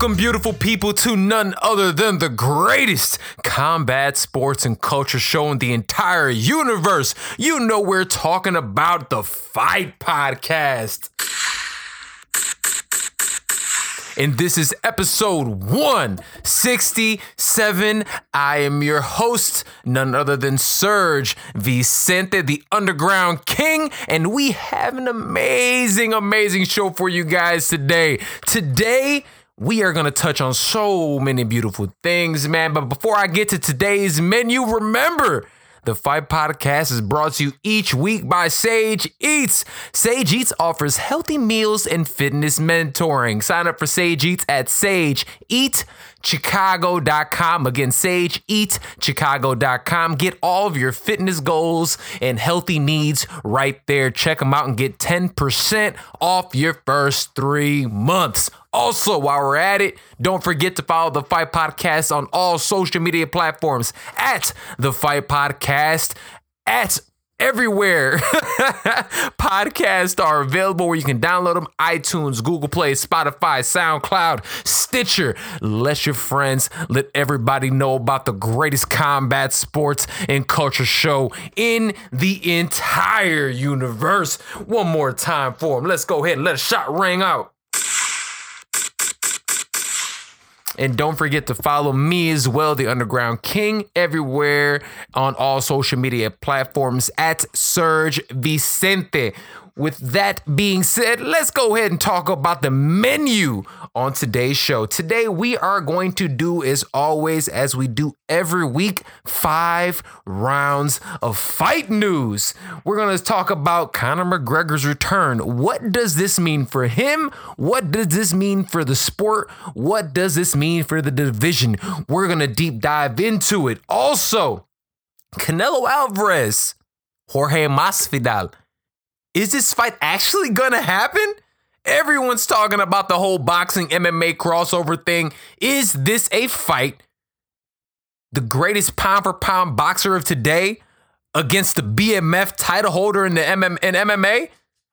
Welcome, beautiful people, to none other than the greatest combat sports and culture show in the entire universe. You know, we're talking about the Fight Podcast. And this is episode 167. I am your host, none other than Serg Vicente, the Underground King. And we have an amazing, amazing show for you guys today. Today, we are going to touch on so many beautiful things, man. But before I get to today's menu, remember the Fight Podcast is brought to you each week by Sage Eats. Sage Eats offers healthy meals and fitness mentoring. Sign up for Sage Eats at sageeatchicago.com. Again, sageeatchicago.com. Get all of your fitness goals and healthy needs right there. Check them out and get 10% off your first three months. Also, while we're at it, don't forget to follow the Fight Podcast on all social media platforms at the Fight Podcast at everywhere. Podcasts are available where you can download them. itunes google play spotify soundcloud stitcher. Let your friends let everybody know about the greatest combat sports and culture show in the entire universe. One more time for them let's go ahead and let a shot ring out And don't forget to follow me as well, the Underground King, everywhere on all social media platforms at Serg Vicente. With that being said, let's go ahead and talk about the menu on today's show. Today, we are going to do, as always, as we do every week, five rounds of fight news. We're going to talk about Conor McGregor's return. What does this mean for him? What does this mean for the sport? What does this mean for the division? We're going to deep dive into it. Also, Canelo Alvarez, Jorge Masvidal is this fight actually gonna happen? Everyone's talking about the whole boxing MMA crossover thing. Is this a fight? The greatest pound for pound boxer of today against the BMF title holder in the MM in MMA?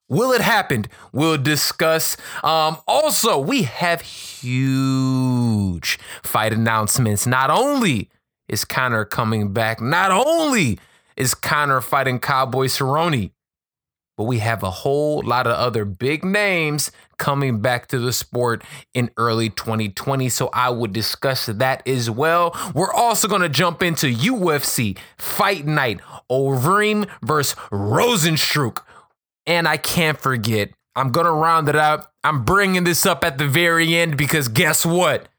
Will it happen? We'll discuss. Um, also, we have huge fight announcements. Not only is Conor coming back, not only is Conor fighting Cowboy Cerrone, but we have a whole lot of other big names coming back to the sport in early 2020. So I would discuss that as well. We're also going to jump into UFC Fight Night, Overeem versus Rozenstruik. And I can't forget, I'm going to round it up. I'm bringing this up at the very end because guess what?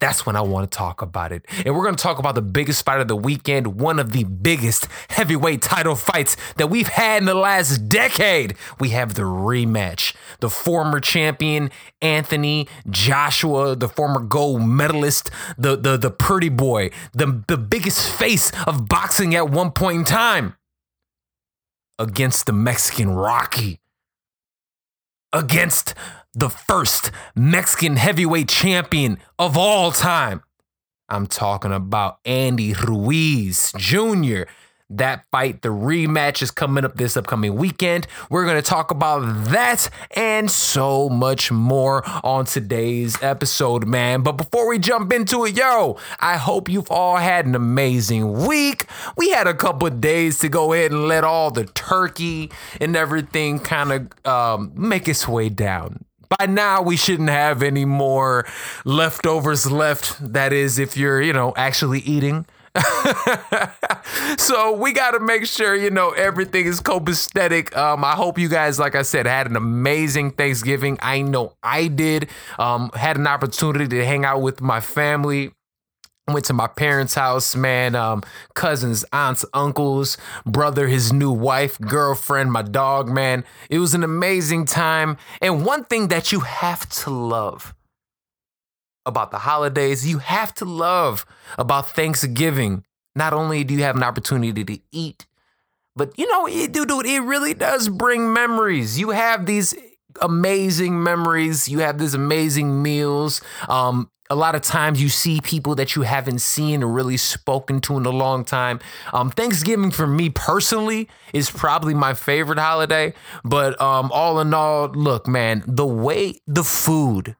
That's when I want to talk about it. And we're going to talk about the biggest fight of the weekend, one of the biggest heavyweight title fights that we've had in the last decade. We have the rematch. The former champion, Anthony Joshua, the former gold medalist, the, the, the pretty boy, the, the biggest face of boxing at one point in time, against the Mexican Rocky, against the first Mexican heavyweight champion of all time. I'm talking about Andy Ruiz Jr. That fight, the rematch is coming up this upcoming weekend. We're going to talk about that and so much more on today's episode, man. But before we jump into it, yo, I hope you've all had an amazing week. We had a couple days to go ahead and let all the turkey and everything kind of um, make its way down by now we shouldn't have any more leftovers left. That is, if you're, you know, actually eating. so we got to make sure you know everything is copacetic. Um, I hope you guys, like I said, had an amazing Thanksgiving. I know I did. Um, had an opportunity to hang out with my family went to my parents' house, man. Um, cousins, aunts, uncles, brother, his new wife, girlfriend, my dog, man. It was an amazing time. And one thing that you have to love about the holidays, you have to love about Thanksgiving. Not only do you have an opportunity to eat, but you know, it, dude, dude, it really does bring memories. You have these amazing memories. You have these amazing meals. Um, a lot of times you see people that you haven't seen or really spoken to in a long time. Um, Thanksgiving for me personally is probably my favorite holiday. But um, all in all, look, man, the way the food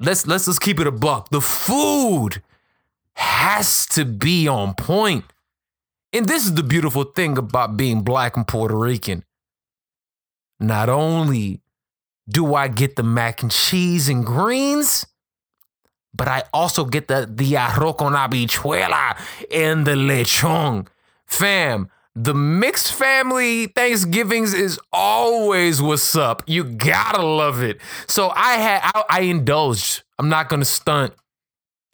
let's let's let's keep it a buck. The food has to be on point. And this is the beautiful thing about being black and Puerto Rican. Not only do I get the mac and cheese and greens, but I also get the, the arroz con habichuela and the lechon. Fam, the mixed family Thanksgivings is always what's up. You gotta love it. So I had I, I indulged. I'm not gonna stunt.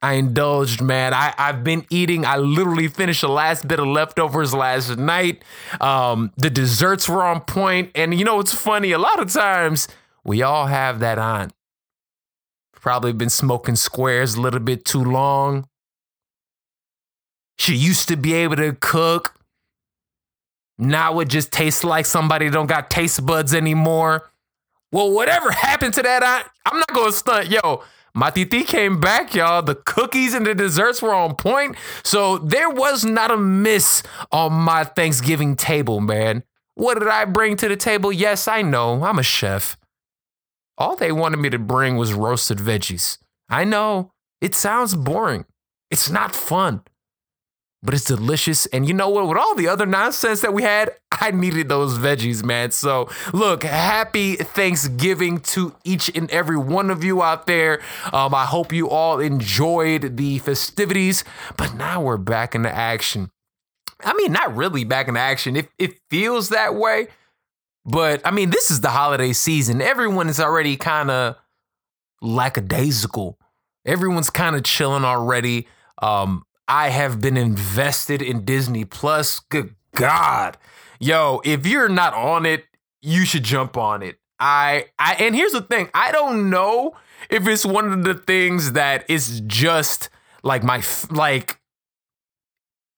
I indulged, man. I, I've been eating. I literally finished the last bit of leftovers last night. Um, the desserts were on point. And you know what's funny? A lot of times we all have that aunt. Probably been smoking squares a little bit too long. She used to be able to cook. Now it just tastes like somebody don't got taste buds anymore. Well, whatever happened to that aunt, I'm not gonna stunt. Yo, my titi came back, y'all. The cookies and the desserts were on point. So there was not a miss on my Thanksgiving table, man. What did I bring to the table? Yes, I know. I'm a chef. All they wanted me to bring was roasted veggies. I know. It sounds boring. It's not fun but it's delicious. And you know what? With all the other nonsense that we had, I needed those veggies, man. So, look, happy Thanksgiving to each and every one of you out there. Um, I hope you all enjoyed the festivities, but now we're back into action. I mean, not really back in action. It, it feels that way, but I mean, this is the holiday season. Everyone is already kind of lackadaisical. Everyone's kind of chilling already. Um, I have been invested in Disney Plus. Good God. Yo, if you're not on it, you should jump on it. I I and here's the thing, I don't know if it's one of the things that is just like my like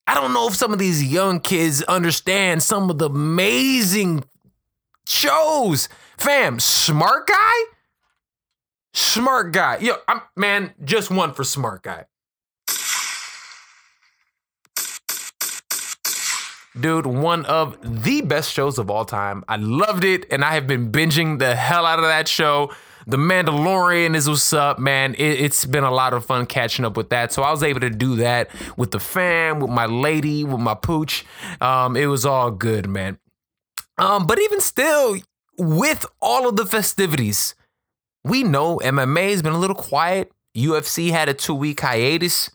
I don't know if some of these young kids understand some of the amazing shows. Fam, smart guy? Smart guy. Yo, I'm man, just one for smart guy. Dude, one of the best shows of all time. I loved it, and I have been binging the hell out of that show. The Mandalorian is what's up, man. It, has been a lot of fun catching up with that. So I was able to do that with the fam, with my lady, with my pooch. Um, it was all good, man. Um, but even still, with all of the festivities, we know MMA has been a little quiet. UFC had a two week hiatus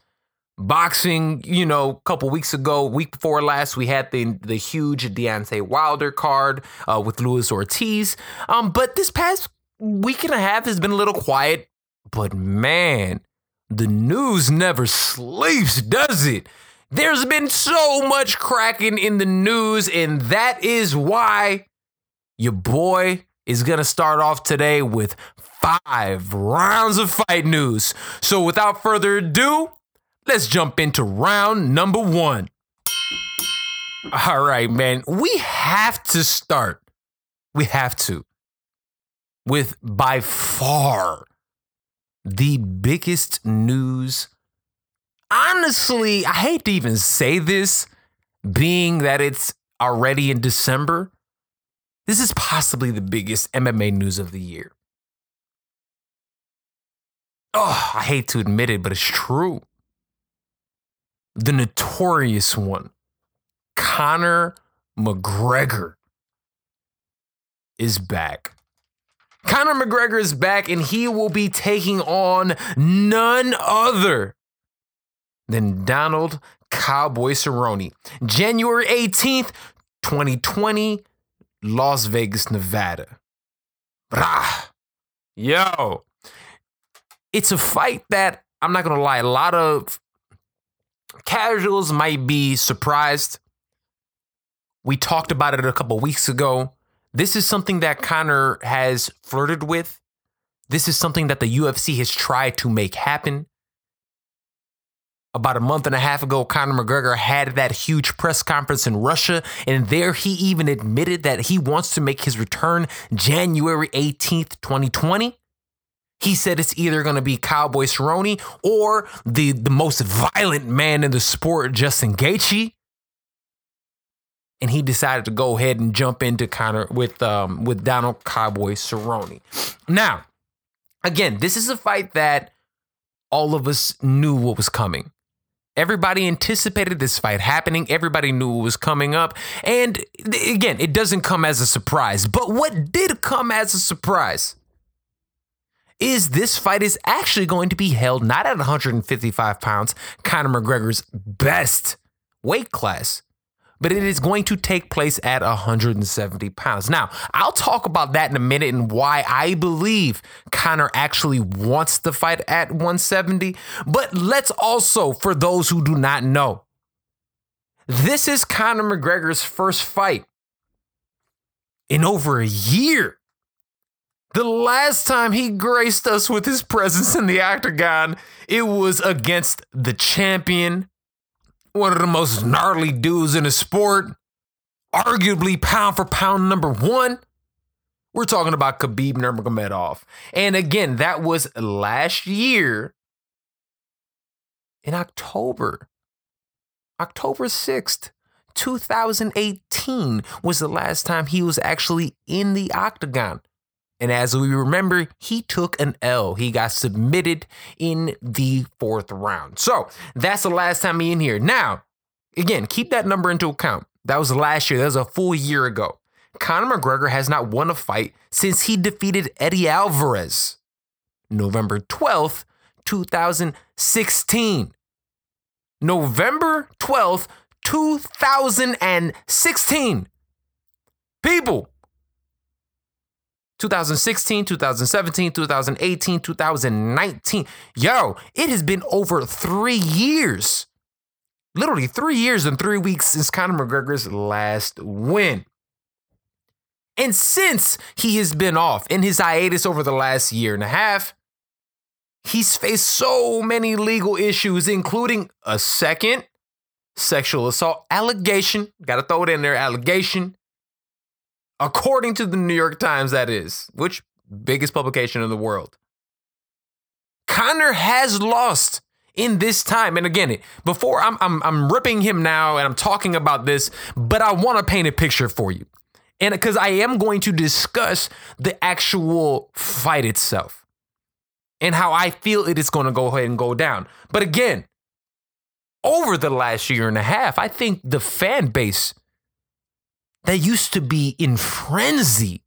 boxing, you know, a couple weeks ago, week before last, we had the the huge Deontay Wilder card uh, with Luis Ortiz. Um, but this past week and a half has been a little quiet. But man, the news never sleeps, does it? There's been so much cracking in the news, and that is why your boy is gonna start off today with five rounds of fight news. So without further ado, Let's jump into round number one. All right, man. We have to start. We have to. With by far the biggest news. Honestly, I hate to even say this, being that it's already in December. This is possibly the biggest MMA news of the year. Oh, I hate to admit it, but it's true the notorious one, Conor McGregor, is back. Conor McGregor is back and he will be taking on none other than Donald Cowboy Cerrone. January 18th, 2020, Las Vegas, Nevada. Brah. Yo. It's a fight that I'm not to lie, a lot of Casuals might be surprised. We talked about it a couple weeks ago. This is something that Conor has flirted with. This is something that the UFC has tried to make happen. About a month and a half ago, Conor McGregor had that huge press conference in Russia, and there he even admitted that he wants to make his return January 18th, 2020. He said it's either going to be Cowboy Cerrone or the, the most violent man in the sport, Justin Gaethje. And he decided to go ahead and jump into Conor with um, with Donald Cowboy Cerrone. Now, again, this is a fight that all of us knew what was coming. Everybody anticipated this fight happening. Everybody knew it was coming up. And again, it doesn't come as a surprise. But what did come as a surprise is this fight is actually going to be held not at 155 pounds, Conor McGregor's best weight class, but it is going to take place at 170 pounds. Now, I'll talk about that in a minute and why I believe Conor actually wants to fight at 170. But let's also, for those who do not know, this is Conor McGregor's first fight in over a year. The last time he graced us with his presence in the octagon, it was against the champion, one of the most gnarly dudes in the sport, arguably pound for pound number one. We're talking about Khabib Nurmagomedov. And again, that was last year in October. October 6th, 2018 was the last time he was actually in the octagon. And as we remember, he took an L. He got submitted in the fourth round. So that's the last time he in here. Now, again, keep that number into account. That was last year. That was a full year ago. Conor McGregor has not won a fight since he defeated Eddie Alvarez November 12th, 2016. November 12th, 2016. People, 2016, 2017, 2018, 2019. Yo, it has been over three years. Literally three years and three weeks since Conor McGregor's last win. And since he has been off in his hiatus over the last year and a half, he's faced so many legal issues, including a second sexual assault allegation. Gotta throw it in there allegation according to the New York Times, that is, which biggest publication in the world. Conor has lost in this time. And again, before I'm, I'm, I'm ripping him now and I'm talking about this, but I want to paint a picture for you. And because I am going to discuss the actual fight itself and how I feel it is going to go ahead and go down. But again, over the last year and a half, I think the fan base that used to be in frenzy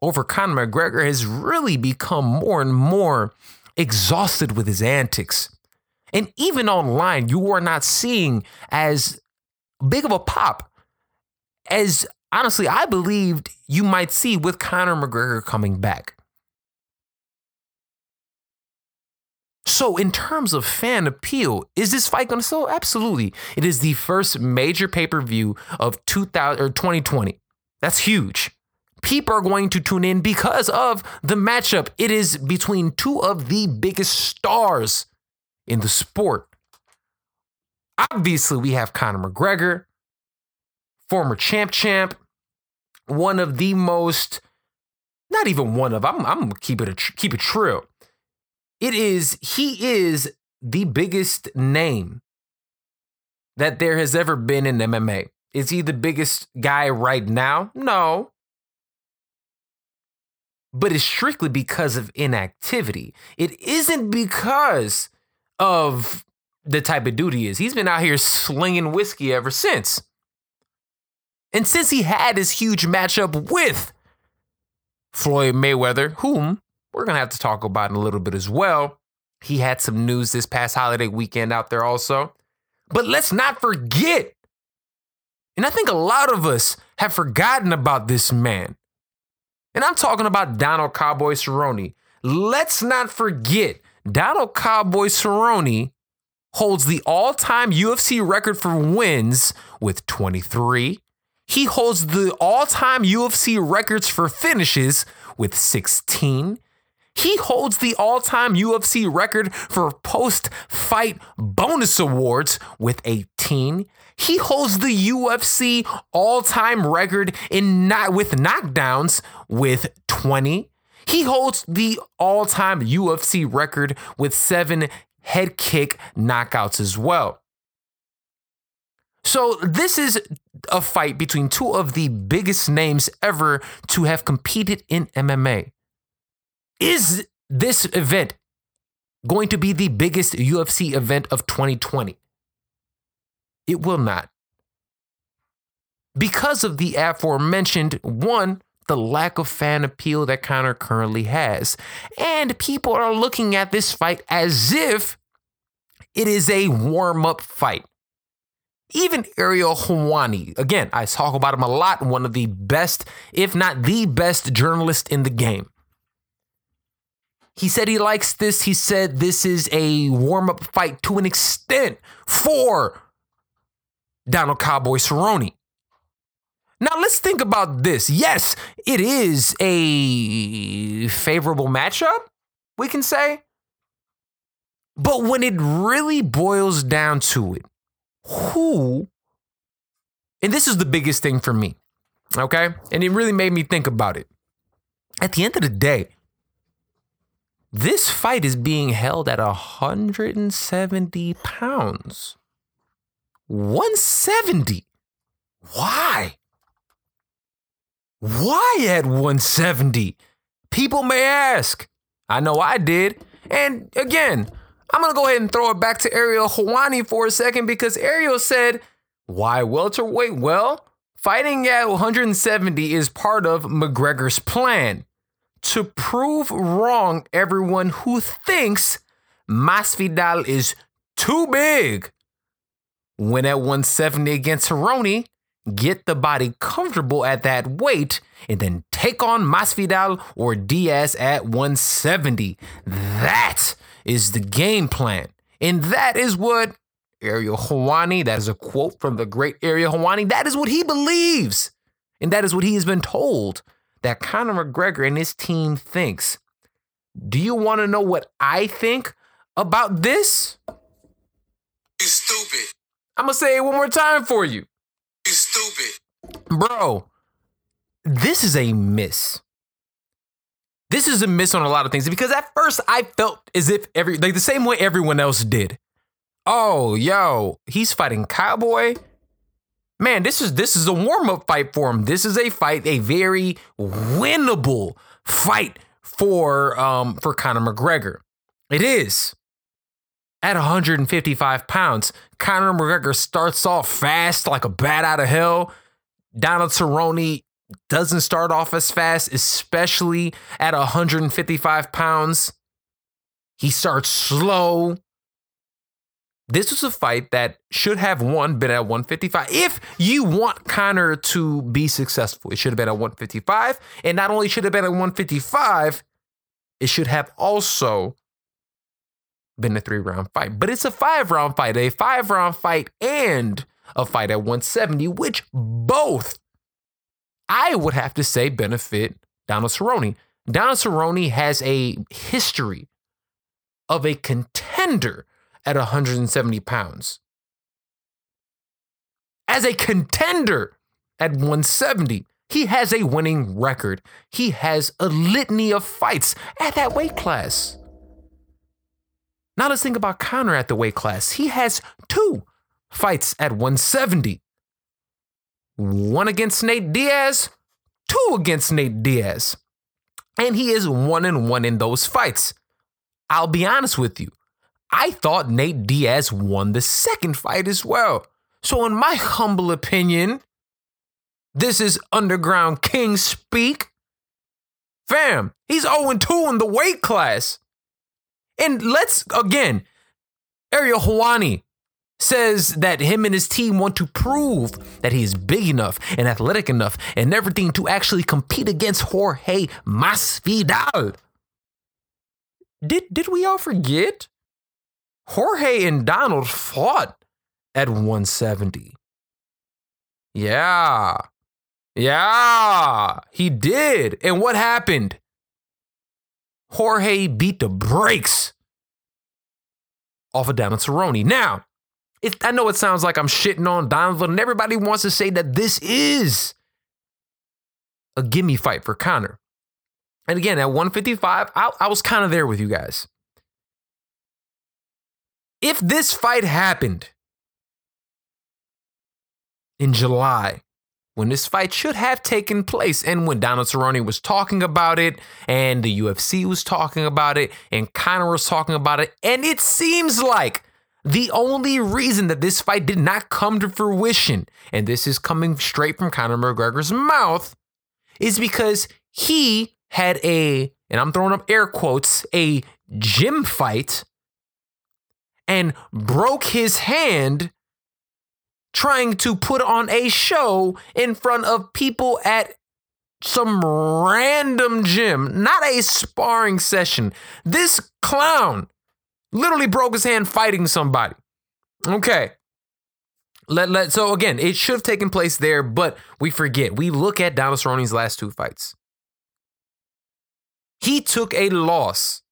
over Conor McGregor has really become more and more exhausted with his antics. And even online, you are not seeing as big of a pop as honestly I believed you might see with Conor McGregor coming back. So, in terms of fan appeal, is this fight going to sell? Absolutely. It is the first major pay per view of 2000 or 2020. That's huge. People are going to tune in because of the matchup. It is between two of the biggest stars in the sport. Obviously, we have Conor McGregor, former champ champ, one of the most, not even one of, I'm, I'm gonna keep it keep it true it is, he is the biggest name that there has ever been in MMA. Is he the biggest guy right now? No. But it's strictly because of inactivity. It isn't because of the type of dude he is. He's been out here slinging whiskey ever since. And since he had his huge matchup with Floyd Mayweather, whom we're going to have to talk about in a little bit as well. He had some news this past holiday weekend out there also. But let's not forget, and I think a lot of us have forgotten about this man. And I'm talking about Donald Cowboy Cerrone. Let's not forget, Donald Cowboy Cerrone holds the all time UFC record for wins with 23. He holds the all time UFC records for finishes with 16. He holds the all time UFC record for post fight bonus awards with 18. He holds the UFC all time record in not with knockdowns with 20. He holds the all time UFC record with seven head kick knockouts as well. So, this is a fight between two of the biggest names ever to have competed in MMA. Is this event going to be the biggest UFC event of 2020? It will not. Because of the aforementioned, one, the lack of fan appeal that Conor currently has. And people are looking at this fight as if it is a warm up fight. Even Ariel Helwani, again, I talk about him a lot, one of the best, if not the best journalist in the game. He said he likes this. He said this is a warm up fight to an extent for Donald Cowboy Cerrone. Now let's think about this. Yes, it is a favorable matchup, we can say. But when it really boils down to it, who, and this is the biggest thing for me, okay? And it really made me think about it. At the end of the day, this fight is being held at 170 pounds. 170. Why? Why at 170? People may ask. I know I did. And again, I'm going to go ahead and throw it back to Ariel Helwani for a second because Ariel said, Why welterweight? Well, fighting at 170 is part of McGregor's plan to prove wrong everyone who thinks Masvidal is too big. When at 170 against Cerrone, get the body comfortable at that weight, and then take on Masvidal or Diaz at 170. That is the game plan. And that is what Ariel Helwani, that is a quote from the great Ariel Helwani, that is what he believes. And that is what he has been told that Conor McGregor and his team thinks. Do you want to know what I think about this? You stupid. I'm going to say it one more time for you. You stupid. Bro, this is a miss. This is a miss on a lot of things because at first I felt as if every like the same way everyone else did. Oh, yo, he's fighting Cowboy. Man, this is this is a warm-up fight for him. This is a fight, a very winnable fight for um for Conor McGregor. It is. At 155 pounds, Conor McGregor starts off fast like a bat out of hell. Donald Cerrone doesn't start off as fast, especially at 155 pounds. He starts slow. This was a fight that should have won been at 155. If you want Conor to be successful, it should have been at 155. And not only should have been at 155, it should have also been a three round fight. But it's a five round fight, a five round fight and a fight at 170, which both I would have to say benefit Donald Cerrone. Donald Cerrone has a history of a contender at 170 pounds. As a contender at 170, he has a winning record. He has a litany of fights at that weight class. Now let's think about Conor at the weight class. He has two fights at 170. One against Nate Diaz, two against Nate Diaz. And he is one and one in those fights. I'll be honest with you. I thought Nate Diaz won the second fight as well. So, in my humble opinion, this is Underground King speak. Fam, he's 0 2 in the weight class. And let's, again, Ariel Helwani says that him and his team want to prove that he is big enough and athletic enough and everything to actually compete against Jorge Masvidal. Did, did we all forget? Jorge and Donald fought at 170. Yeah. Yeah, he did. And what happened? Jorge beat the brakes off of Donald Cerrone. Now, it, I know it sounds like I'm shitting on Donald, and everybody wants to say that this is a gimme fight for Conor. And again, at 155, I, I was kind of there with you guys. If this fight happened in July, when this fight should have taken place. And when Donald Cerrone was talking about it, and the UFC was talking about it, and Conor was talking about it, and it seems like the only reason that this fight did not come to fruition, and this is coming straight from Conor McGregor's mouth, is because he had a, and I'm throwing up air quotes, a gym fight and broke his hand trying to put on a show in front of people at some random gym, not a sparring session. This clown literally broke his hand fighting somebody. Okay. Let, let so again, it should have taken place there, but we forget. We look at Donald Cerrone's last two fights. He took a loss.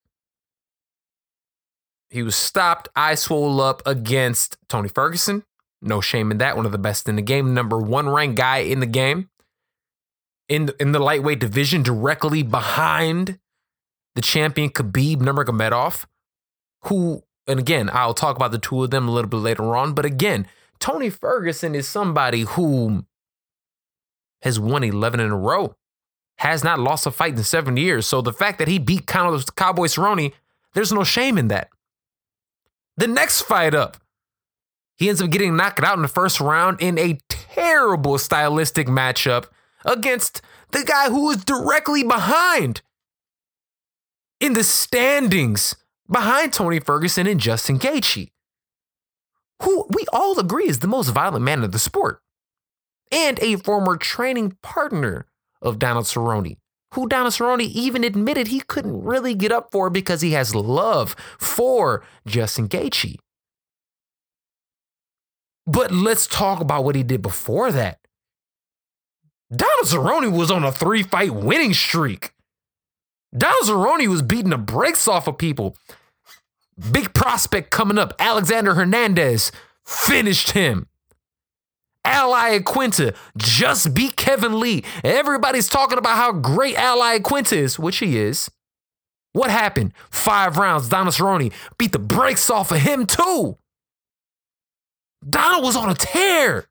He was stopped, eye swole up against Tony Ferguson. No shame in that. One of the best in the game, number one ranked guy in the game. In the, in the lightweight division, directly behind the champion Khabib Nurmagomedov, who, and again, I'll talk about the two of them a little bit later on. But again, Tony Ferguson is somebody who has won 11 in a row, has not lost a fight in seven years. So the fact that he beat Cowboy Cerrone, there's no shame in that. The next fight up, he ends up getting knocked out in the first round in a terrible stylistic matchup against the guy who was directly behind in the standings behind Tony Ferguson and Justin Gaethje, who we all agree is the most violent man of the sport, and a former training partner of Donald Cerrone, who Donald Cerrone even admitted he couldn't really get up for because he has love for Justin Gaethje. But let's talk about what he did before that. Donald Cerrone was on a three fight winning streak. Donald Cerrone was beating the brakes off of people. Big prospect coming up, Alexander Hernandez, finished him. Al Iaquinta just beat Kevin Lee. Everybody's talking about how great Ally Iaquinta is, which he is. What happened? Five rounds, Donald Cerrone beat the brakes off of him too. Donald was on a tear.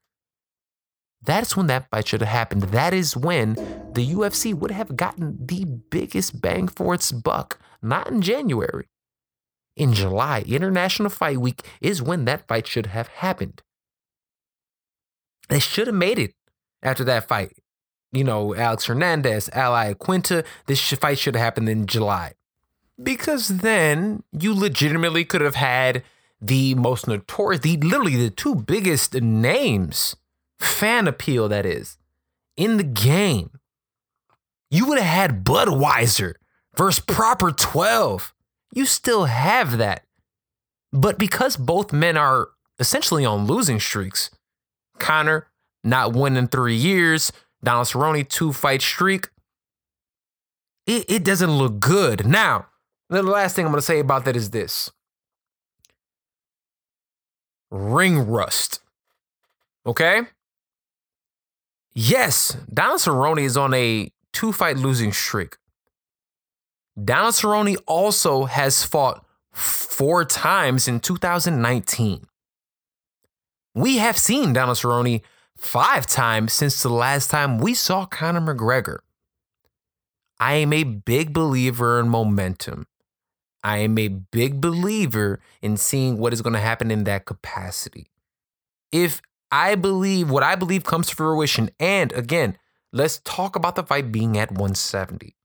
That's when that fight should have happened. That is when the UFC would have gotten the biggest bang for its buck. Not in January. In July, International Fight Week is when that fight should have happened. They should have made it after that fight. You know, Alex Hernandez, Al Iaquinta, this fight should have happened in July. Because then you legitimately could have had the most notorious, the literally the two biggest names, fan appeal that is, in the game. You would have had Budweiser versus Proper 12. You still have that. But because both men are essentially on losing streaks, Conor not winning three years, Donald Cerrone two fight streak, it, it doesn't look good. Now, the last thing I'm going to say about that is this ring rust. Okay? Yes, Donald Cerrone is on a two fight losing streak. Donald Cerrone also has fought four times in 2019. We have seen Donald Cerrone five times since the last time we saw Conor McGregor. I am a big believer in momentum. I am a big believer in seeing what is going to happen in that capacity. If I believe what I believe comes to fruition, and again, let's talk about the fight being at 170.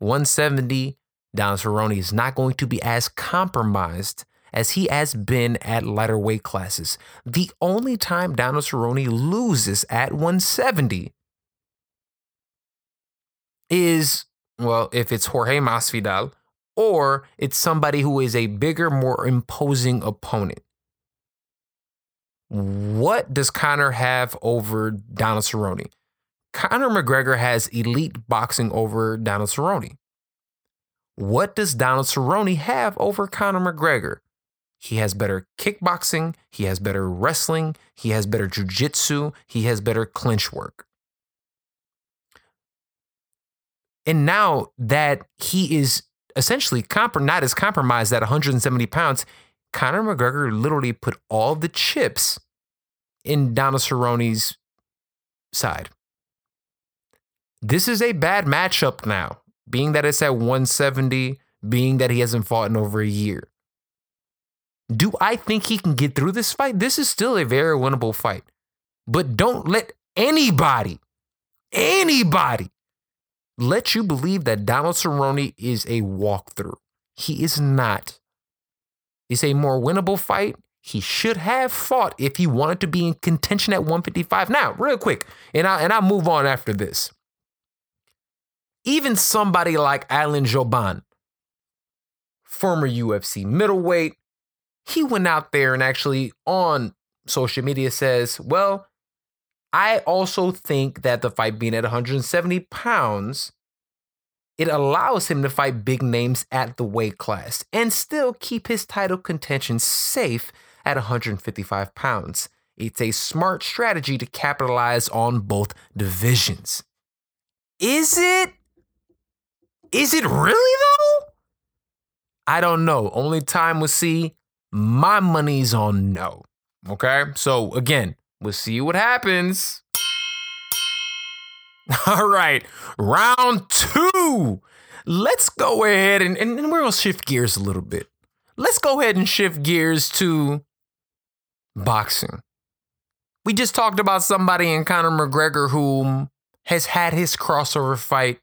170, Donald Cerrone is not going to be as compromised as he has been at lighter weight classes. The only time Donald Cerrone loses at 170 is, well, if it's Jorge Masvidal or it's somebody who is a bigger, more imposing opponent. What does Conor have over Donald Cerrone? Conor McGregor has elite boxing over Donald Cerrone. What does Donald Cerrone have over Conor McGregor? He has better kickboxing, he has better wrestling, he has better jujitsu, he has better clinch work. And now that he is essentially comp- not as compromised at 170 pounds, Conor McGregor literally put all the chips in Donald Cerrone's side. This is a bad matchup now, being that it's at 170, being that he hasn't fought in over a year. Do I think he can get through this fight? This is still a very winnable fight. But don't let anybody, anybody, let you believe that Donald Cerrone is a walkthrough. He is not. It's a more winnable fight. He should have fought if he wanted to be in contention at 155. Now, real quick, and I and I'll move on after this. Even somebody like Alan Jouban, former UFC middleweight, he went out there and actually on social media says, Well, I also think that the fight being at 170 pounds it allows him to fight big names at the weight class and still keep his title contention safe at 155 pounds. It's a smart strategy to capitalize on both divisions. Is it? Is it really though? I don't know. Only time will see. My money's on no. Okay? So again, we'll see what happens. All right, round two. Let's go ahead and, and, and we're gonna shift gears a little bit. Let's go ahead and shift gears to boxing. We just talked about somebody in Conor McGregor who has had his crossover fight.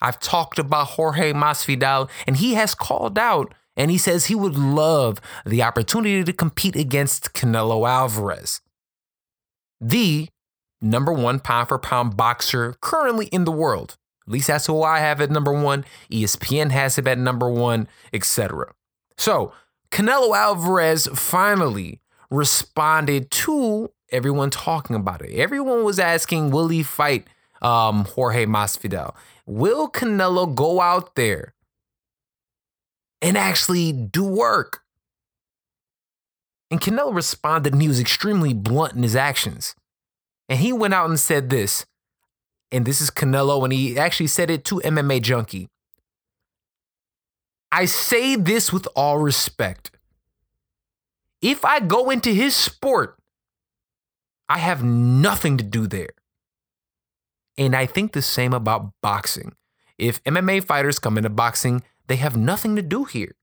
I've talked about Jorge Masvidal, and he has called out and he says he would love the opportunity to compete against Canelo Alvarez, the number one pound for pound boxer currently in the world. At least that's who I have at number one. ESPN has him at number one, etc. So Canelo Alvarez finally responded to everyone talking about it. Everyone was asking, will he fight um, Jorge Masvidal? Will Canelo go out there and actually do work? And Canelo responded, and he was extremely blunt in his actions. And he went out and said this, and this is Canelo, and he actually said it to MMA Junkie. I say this with all respect. If I go into his sport, I have nothing to do there. And I think the same about boxing. If MMA fighters come into boxing, they have nothing to do here.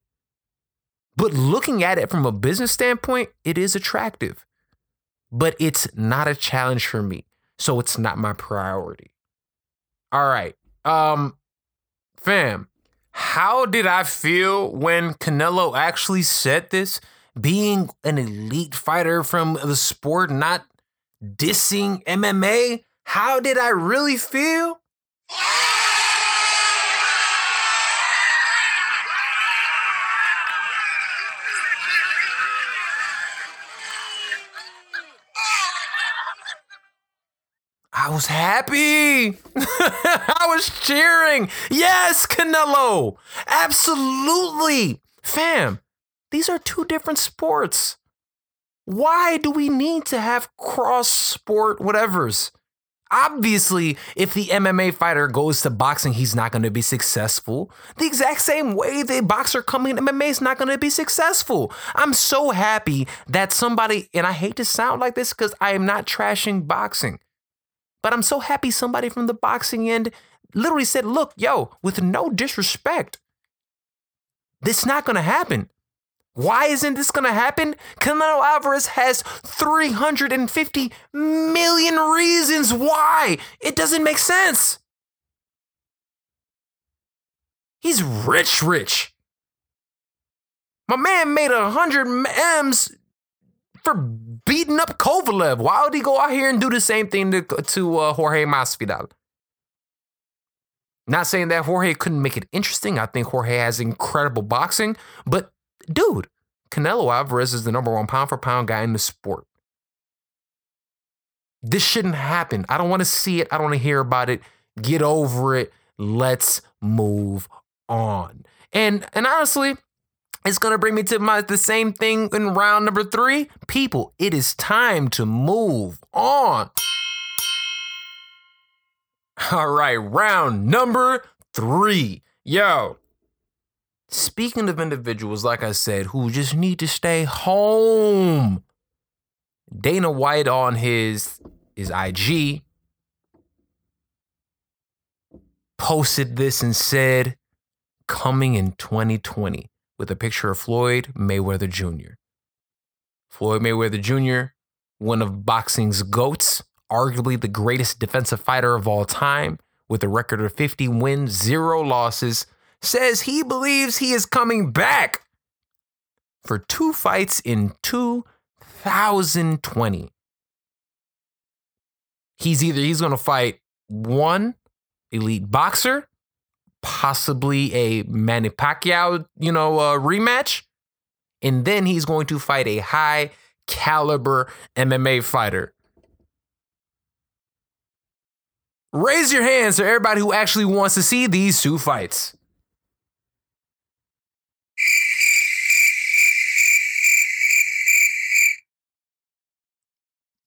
But looking at it from a business standpoint, it is attractive but it's not a challenge for me. So it's not my priority. All right. Um fam, how did I feel when Canelo actually said this? Being an elite fighter from the sport, not dissing MMA, how did I really feel? I was happy. I was cheering. Yes, Canelo. Absolutely. Fam, these are two different sports. Why do we need to have cross sport whatevers? Obviously, if the MMA fighter goes to boxing, he's not going to be successful. The exact same way the boxer coming to MMA is not going to be successful. I'm so happy that somebody, and I hate to sound like this because I am not trashing boxing. But I'm so happy somebody from the boxing end literally said, look, yo, with no disrespect, this not gonna happen. Why isn't this gonna happen? Canelo Alvarez has 350 million reasons why. It doesn't make sense. He's rich, rich. My man made a hundred M's for beating up Kovalev. Why would he go out here and do the same thing to, to uh, Jorge Masvidal? Not saying that Jorge couldn't make it interesting. I think Jorge has incredible boxing, but dude, Canelo Alvarez is the number one pound for pound guy in the sport. This shouldn't happen. I don't want to see it. I don't want to hear about it. Get over it. Let's move on. And and honestly, it's going to bring me to my the same thing in round number 3. People, it is time to move on. All right, round number 3. Yo. Speaking of individuals like I said who just need to stay home. Dana White on his his IG posted this and said coming in 2020 with a picture of Floyd Mayweather Jr. Floyd Mayweather Jr., one of boxing's GOATs, arguably the greatest defensive fighter of all time, with a record of 50 wins, zero losses, says he believes he is coming back for two fights in 2020. He's either he's going to fight one elite boxer, possibly a Manny Pacquiao, you know, uh, rematch, and then he's going to fight a high caliber MMA fighter. Raise your hands for everybody who actually wants to see these two fights.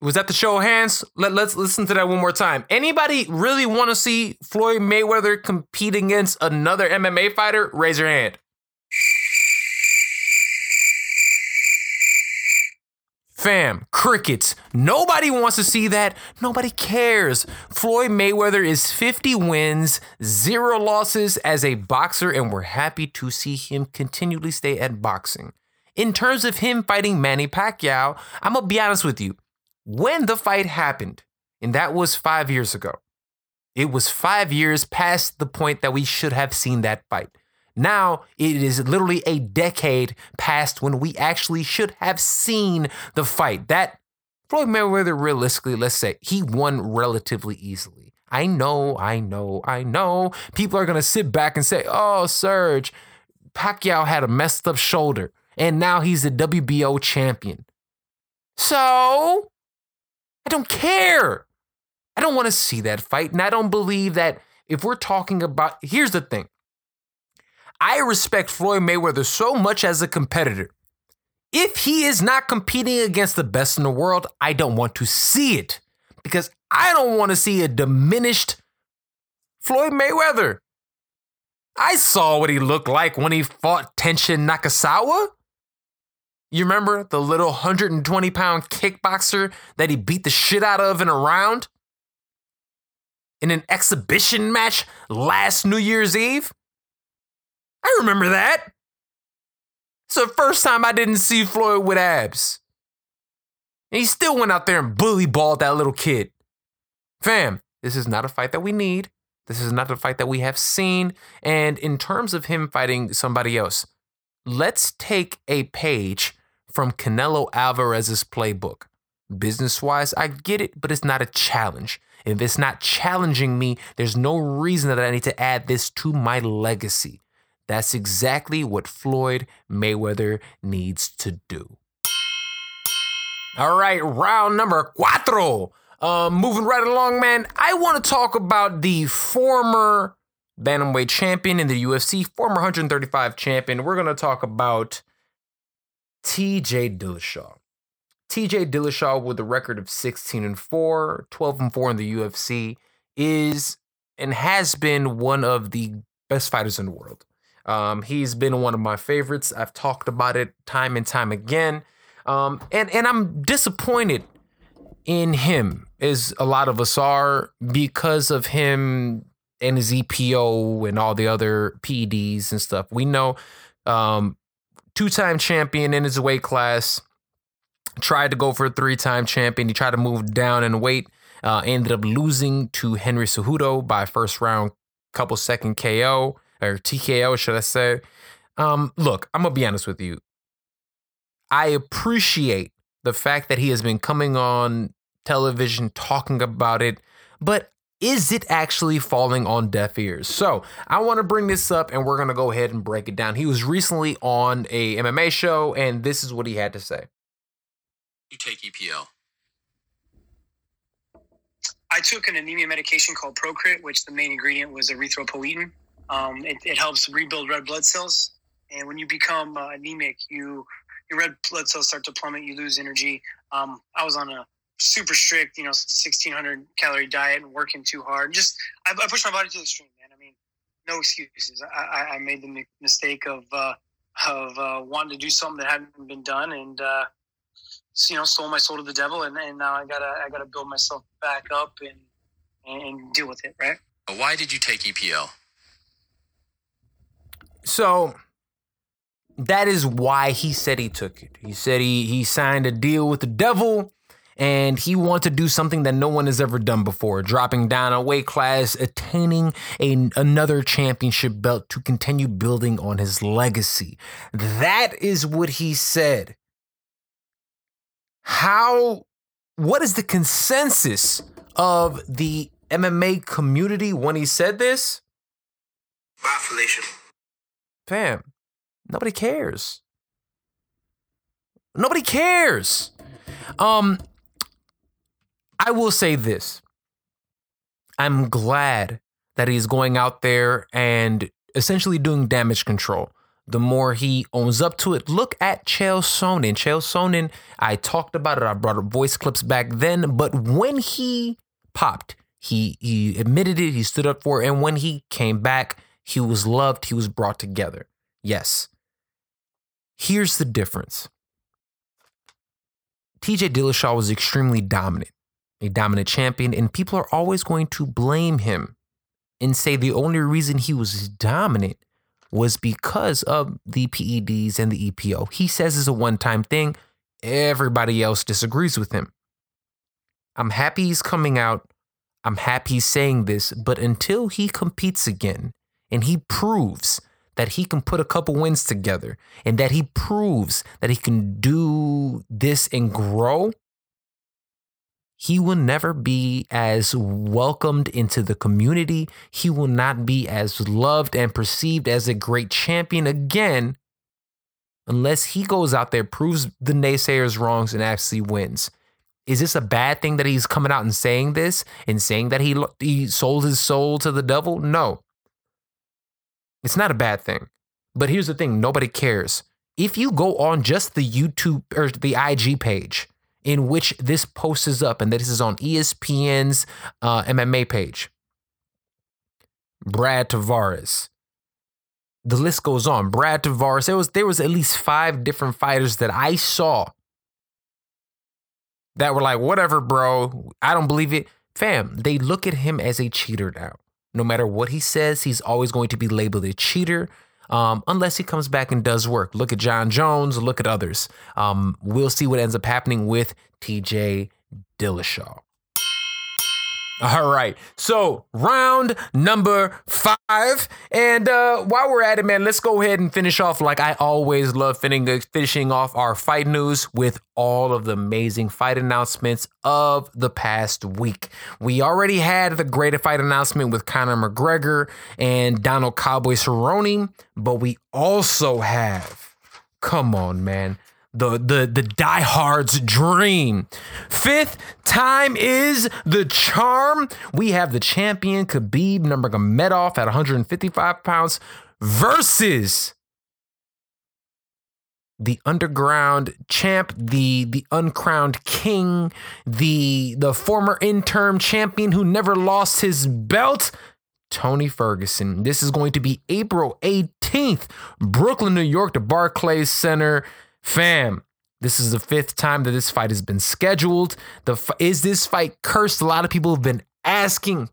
Was that the show of hands? Let, let's listen to that one more time. Anybody really want to see Floyd Mayweather compete against another MMA fighter? Raise your hand. Fam, crickets. Nobody wants to see that. Nobody cares. Floyd Mayweather is 50 wins, zero losses as a boxer, and we're happy to see him continually stay at boxing. In terms of him fighting Manny Pacquiao, I'm going to be honest with you. When the fight happened, and that was five years ago, it was five years past the point that we should have seen that fight. Now it is literally a decade past when we actually should have seen the fight. That Floyd Mayweather, realistically, let's say he won relatively easily. I know, I know, I know. People are gonna sit back and say, "Oh, Serg, Pacquiao had a messed up shoulder, and now he's the WBO champion." So I don't care. I don't want to see that fight, and I don't believe that if we're talking about. Here's the thing. I respect Floyd Mayweather so much as a competitor. If he is not competing against the best in the world, I don't want to see it because I don't want to see a diminished Floyd Mayweather. I saw what he looked like when he fought Tenshin Nakasawa. You remember the little 120 pound kickboxer that he beat the shit out of in a round? In an exhibition match last New Year's Eve? I remember that. It's the first time I didn't see Floyd with abs. And he still went out there and bully balled that little kid. Fam, this is not a fight that we need. This is not a fight that we have seen. And in terms of him fighting somebody else, let's take a page from Canelo Alvarez's playbook. Business wise, I get it, but it's not a challenge. If it's not challenging me, there's no reason that I need to add this to my legacy. That's exactly what Floyd Mayweather needs to do. All right, round number cuatro. Um, moving right along, man. I want to talk about the former bantamweight champion in the UFC, former 135 champion. We're going to talk about TJ Dillashaw. TJ Dillashaw, with a record of 16 and 4, 12 and 4 in the UFC, is and has been one of the best fighters in the world. Um, he's been one of my favorites. I've talked about it time and time again. Um, and, and I'm disappointed in him, as a lot of us are, because of him and his EPO and all the other PEDs and stuff. We know um, two time champion in his weight class, tried to go for a three time champion. He tried to move down in weight, uh, ended up losing to Henry Cejudo by first round, couple second KO or TKO, should I say? Um, look, I'm gonna be honest with you. I appreciate the fact that he has been coming on television talking about it, but is it actually falling on deaf ears? So I want to bring this up and we're gonna go ahead and break it down. He was recently on a MMA show, and this is what he had to say. You take EPO. I took an anemia medication called Procrit, which the main ingredient was erythropoietin. Um, it, it, helps rebuild red blood cells, and when you become uh, anemic, you your red blood cells start to plummet. You lose energy. Um, I was on a super strict, you know, sixteen hundred calorie diet and working too hard. Just I, I, pushed my body to the extreme, man. I mean, no excuses. I, I made the mistake of uh, of uh, wanting to do something that hadn't been done, and uh, you know, sold my soul to the devil, and, and now I gotta I gotta build myself back up and and deal with it, right? Why did you take EPO? So that is why he said he took it. He said he he signed a deal with the devil and he wanted to do something that no one has ever done before, dropping down a weight class, attaining a, another championship belt to continue building on his legacy. That is what he said. How what is the consensus of the MMA community when he said this? Bye, Felicia. Fam, nobody cares. Nobody cares. Um, I will say this. I'm glad that he's going out there and essentially doing damage control. The more he owns up to it, look at Chael Sonnen. Chael Sonnen, I talked about it. I brought up voice clips back then, but when he popped, he he admitted it. He stood up for it, and when he came back, he was loved. He was brought together. Yes. Here's the difference. TJ Dillashaw was extremely dominant, a dominant champion, and people are always going to blame him and say the only reason he was dominant was because of the PEDs and the EPO. He says it's a one time thing. Everybody else disagrees with him. I'm happy he's coming out. I'm happy he's saying this, but until he competes again and he proves that he can put a couple wins together and that he proves that he can do this and grow, he will never be as welcomed into the community. He will not be as loved and perceived as a great champion again unless he goes out there, proves the naysayers wrongs, and actually wins. Is this a bad thing that he's coming out and saying this and saying that he he sold his soul to the devil? No. It's not a bad thing. But here's the thing, nobody cares. If you go on just the YouTube or the IG page in which this post is up and this is on ESPN's uh, MMA page, Brad Tavares. The list goes on. Brad Tavares. There was there was at least five different fighters that I saw that were like, whatever, bro. I don't believe it. Fam, they look at him as a cheater now. No matter what he says, he's always going to be labeled a cheater. Um, unless he comes back and does work. Look at Jon Jones, look at others. Um, we'll see what ends up happening with TJ Dillashaw. All right. So round number five. And uh, while we're at it, man, let's go ahead and finish off like I always love finishing, finishing off our fight news with all of the amazing fight announcements of the past week. We already had the great fight announcement with Conor McGregor and Donald Cowboy Cerrone, but we also have, come on, man the the the diehard's dream. Fifth time is the charm. We have the champion Khabib Nurmagomedov at 155 pounds versus the underground champ, the the uncrowned king, the the former interim champion who never lost his belt. Tony Ferguson. This is going to be April 18th, Brooklyn, New York, the Barclays Center. Fam, this is the fifth time that this fight has been scheduled. The is this fight cursed? A lot of people have been asking.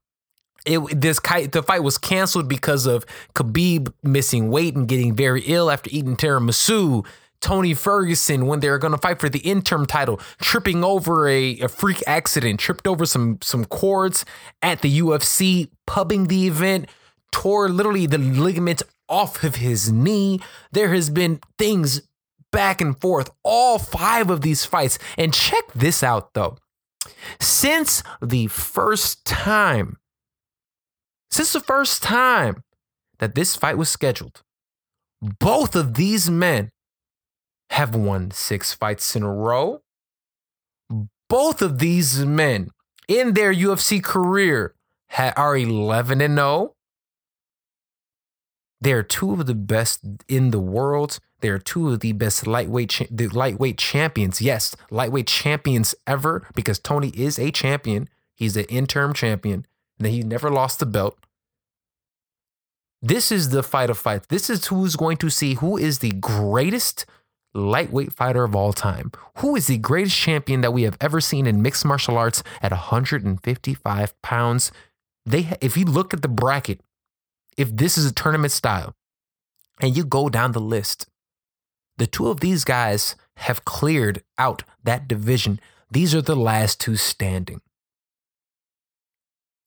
It this the fight was canceled because of Khabib missing weight and getting very ill after eating tiramisu. Tony Ferguson, when they were going to fight for the interim title, tripping over a, a freak accident, tripped over some some cords at the UFC, pubbing the event, tore literally the ligament off of his knee. There has been things back and forth, all five of these fights. And check this out though. Since the first time, since the first time that this fight was scheduled, both of these men have won six fights in a row. Both of these men in their UFC career are 11 and 0. They're two of the best in the world. They're two of the best lightweight cha- the lightweight champions. Yes, lightweight champions ever because Tony is a champion. He's an interim champion and he never lost the belt. This is the fight of fights. This is who's going to see who is the greatest lightweight fighter of all time. Who is the greatest champion that we have ever seen in mixed martial arts at 155 pounds? they if you look at the bracket, if this is a tournament style, and you go down the list, the two of these guys have cleared out that division. These are the last two standing.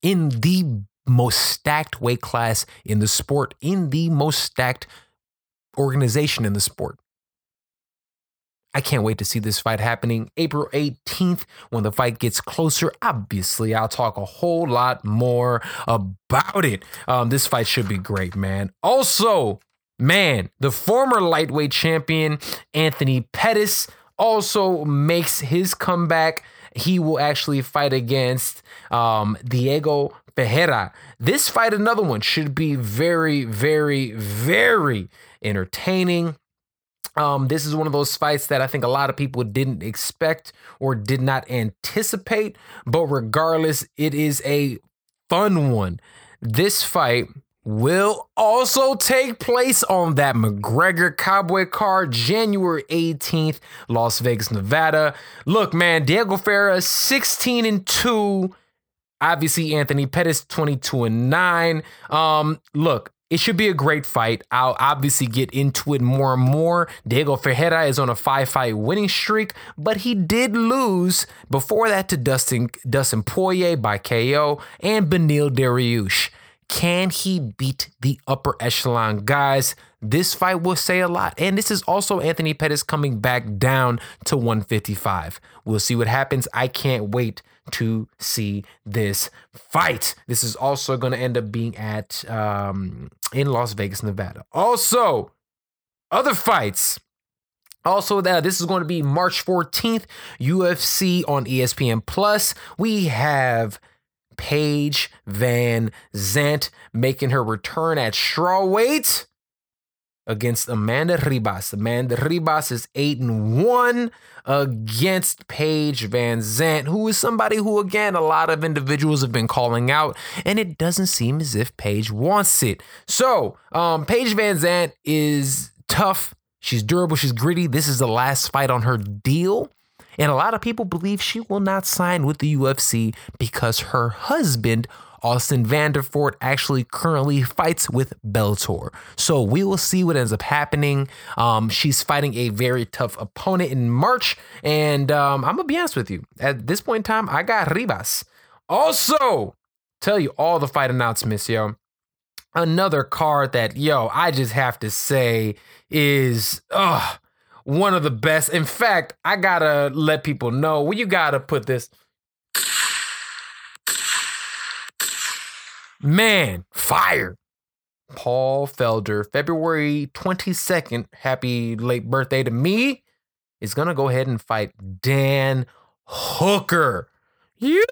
In the most stacked weight class in the sport, in the most stacked organization in the sport. I can't wait to see this fight happening April 18th when the fight gets closer. Obviously, I'll talk a whole lot more about it. Um, this fight should be great, man. Also, man, the former lightweight champion, Anthony Pettis, also makes his comeback. He will actually fight against um, Diego Ferreira. This fight, another one, should be very, very, very entertaining. Um, this is one of those fights that I think a lot of people didn't expect or did not anticipate. But regardless, it is a fun one. This fight will also take place on that McGregor Cowboy card January 18th, Las Vegas, Nevada. Look, man, Diego Ferreira 16 and 2. Obviously, Anthony Pettis 22 and 9. Um, look, it should be a great fight. I'll obviously get into it more and more. Diego Ferreira is on a five fight winning streak, but he did lose before that to Dustin Dustin Poirier by KO and Beneil Dariush. Can he beat the upper echelon guys? This fight will say a lot. And this is also Anthony Pettis coming back down to 155. We'll see what happens. I can't wait to see this fight. This is also going to end up being at um, in Las Vegas, Nevada. Also, other fights. Also, that this is going to be March 14th, UFC on ESPN Plus. We have Paige Van Zant making her return at strawweight against Amanda Ribas. Amanda Ribas is 8 and 1 against Paige Van Zant, who is somebody who, again, a lot of individuals have been calling out, and it doesn't seem as if Paige wants it. So, um, Paige Van Zant is tough. She's durable. She's gritty. This is the last fight on her deal. And a lot of people believe she will not sign with the UFC because her husband, Austin Vanderford, actually currently fights with Bellator. So we will see what ends up happening. Um, she's fighting a very tough opponent in March. And um, I'm going to be honest with you. At this point in time, I got Ribas. Also, tell you all the fight announcements, yo. Another card that, yo, I just have to say is, ugh one of the best. In fact, I gotta let people know Well, you gotta put this. Man, fire. Paul Felder, February 22nd. Happy late birthday to me. Is gonna go ahead and fight Dan Hooker. You